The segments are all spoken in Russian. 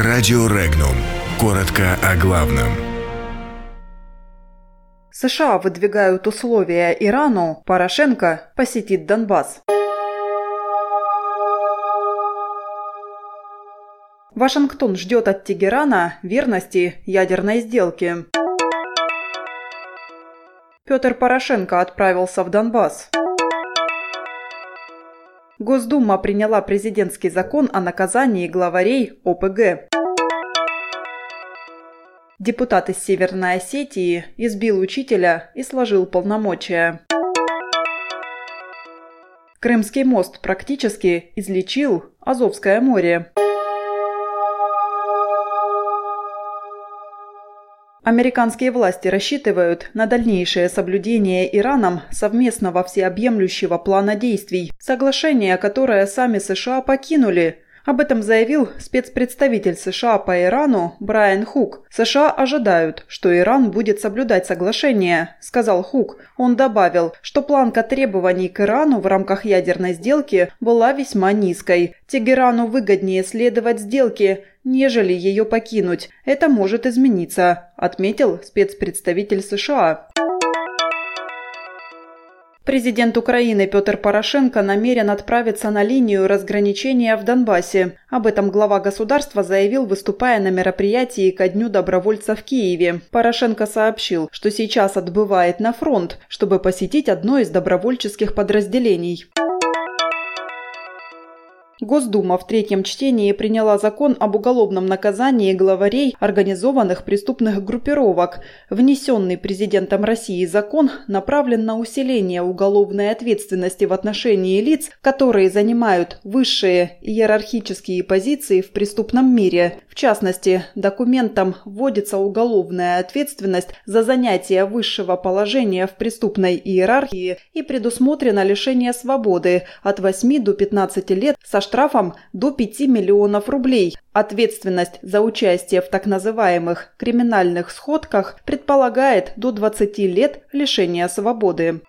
Радио Регнум. Коротко о главном. США выдвигают условия Ирану, Порошенко посетит Донбасс. Вашингтон ждет от Тегерана верности ядерной сделки. Петр Порошенко отправился в Донбасс. Госдума приняла президентский закон о наказании главарей ОПГ. Депутат из Северной Осетии избил учителя и сложил полномочия. Крымский мост практически излечил Азовское море. Американские власти рассчитывают на дальнейшее соблюдение Ираном совместного всеобъемлющего плана действий, соглашение, которое сами США покинули. Об этом заявил спецпредставитель США по Ирану Брайан Хук. США ожидают, что Иран будет соблюдать соглашение, сказал Хук. Он добавил, что планка требований к Ирану в рамках ядерной сделки была весьма низкой. Тегерану выгоднее следовать сделке, нежели ее покинуть. Это может измениться, отметил спецпредставитель США. Президент Украины Петр Порошенко намерен отправиться на линию разграничения в Донбассе. Об этом глава государства заявил, выступая на мероприятии ко Дню добровольца в Киеве. Порошенко сообщил, что сейчас отбывает на фронт, чтобы посетить одно из добровольческих подразделений. Госдума в третьем чтении приняла закон об уголовном наказании главарей организованных преступных группировок. Внесенный президентом России закон направлен на усиление уголовной ответственности в отношении лиц, которые занимают высшие иерархические позиции в преступном мире. В частности, документом вводится уголовная ответственность за занятие высшего положения в преступной иерархии и предусмотрено лишение свободы от 8 до 15 лет со штрафом до 5 миллионов рублей. Ответственность за участие в так называемых криминальных сходках предполагает до 20 лет лишения свободы.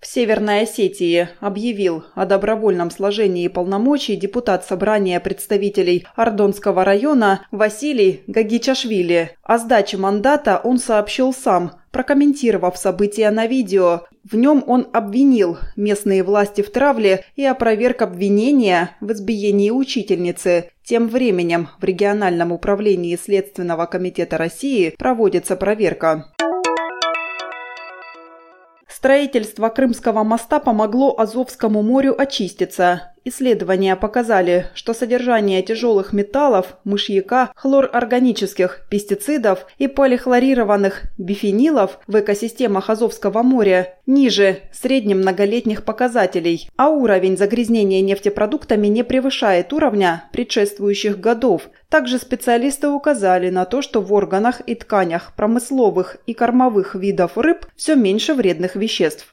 В Северной Осетии объявил о добровольном сложении полномочий депутат Собрания представителей Ардонского района Василий Гагичашвили. О сдаче мандата он сообщил сам, прокомментировав события на видео. В нем он обвинил местные власти в травле и опроверг обвинения в избиении учительницы. Тем временем в региональном управлении Следственного комитета России проводится проверка. Строительство Крымского моста помогло Азовскому морю очиститься. Исследования показали, что содержание тяжелых металлов, мышьяка, хлорорганических пестицидов и полихлорированных бифенилов в экосистемах Азовского моря ниже среднем многолетних показателей, а уровень загрязнения нефтепродуктами не превышает уровня предшествующих годов. Также специалисты указали на то, что в органах и тканях промысловых и кормовых видов рыб все меньше вредных веществ.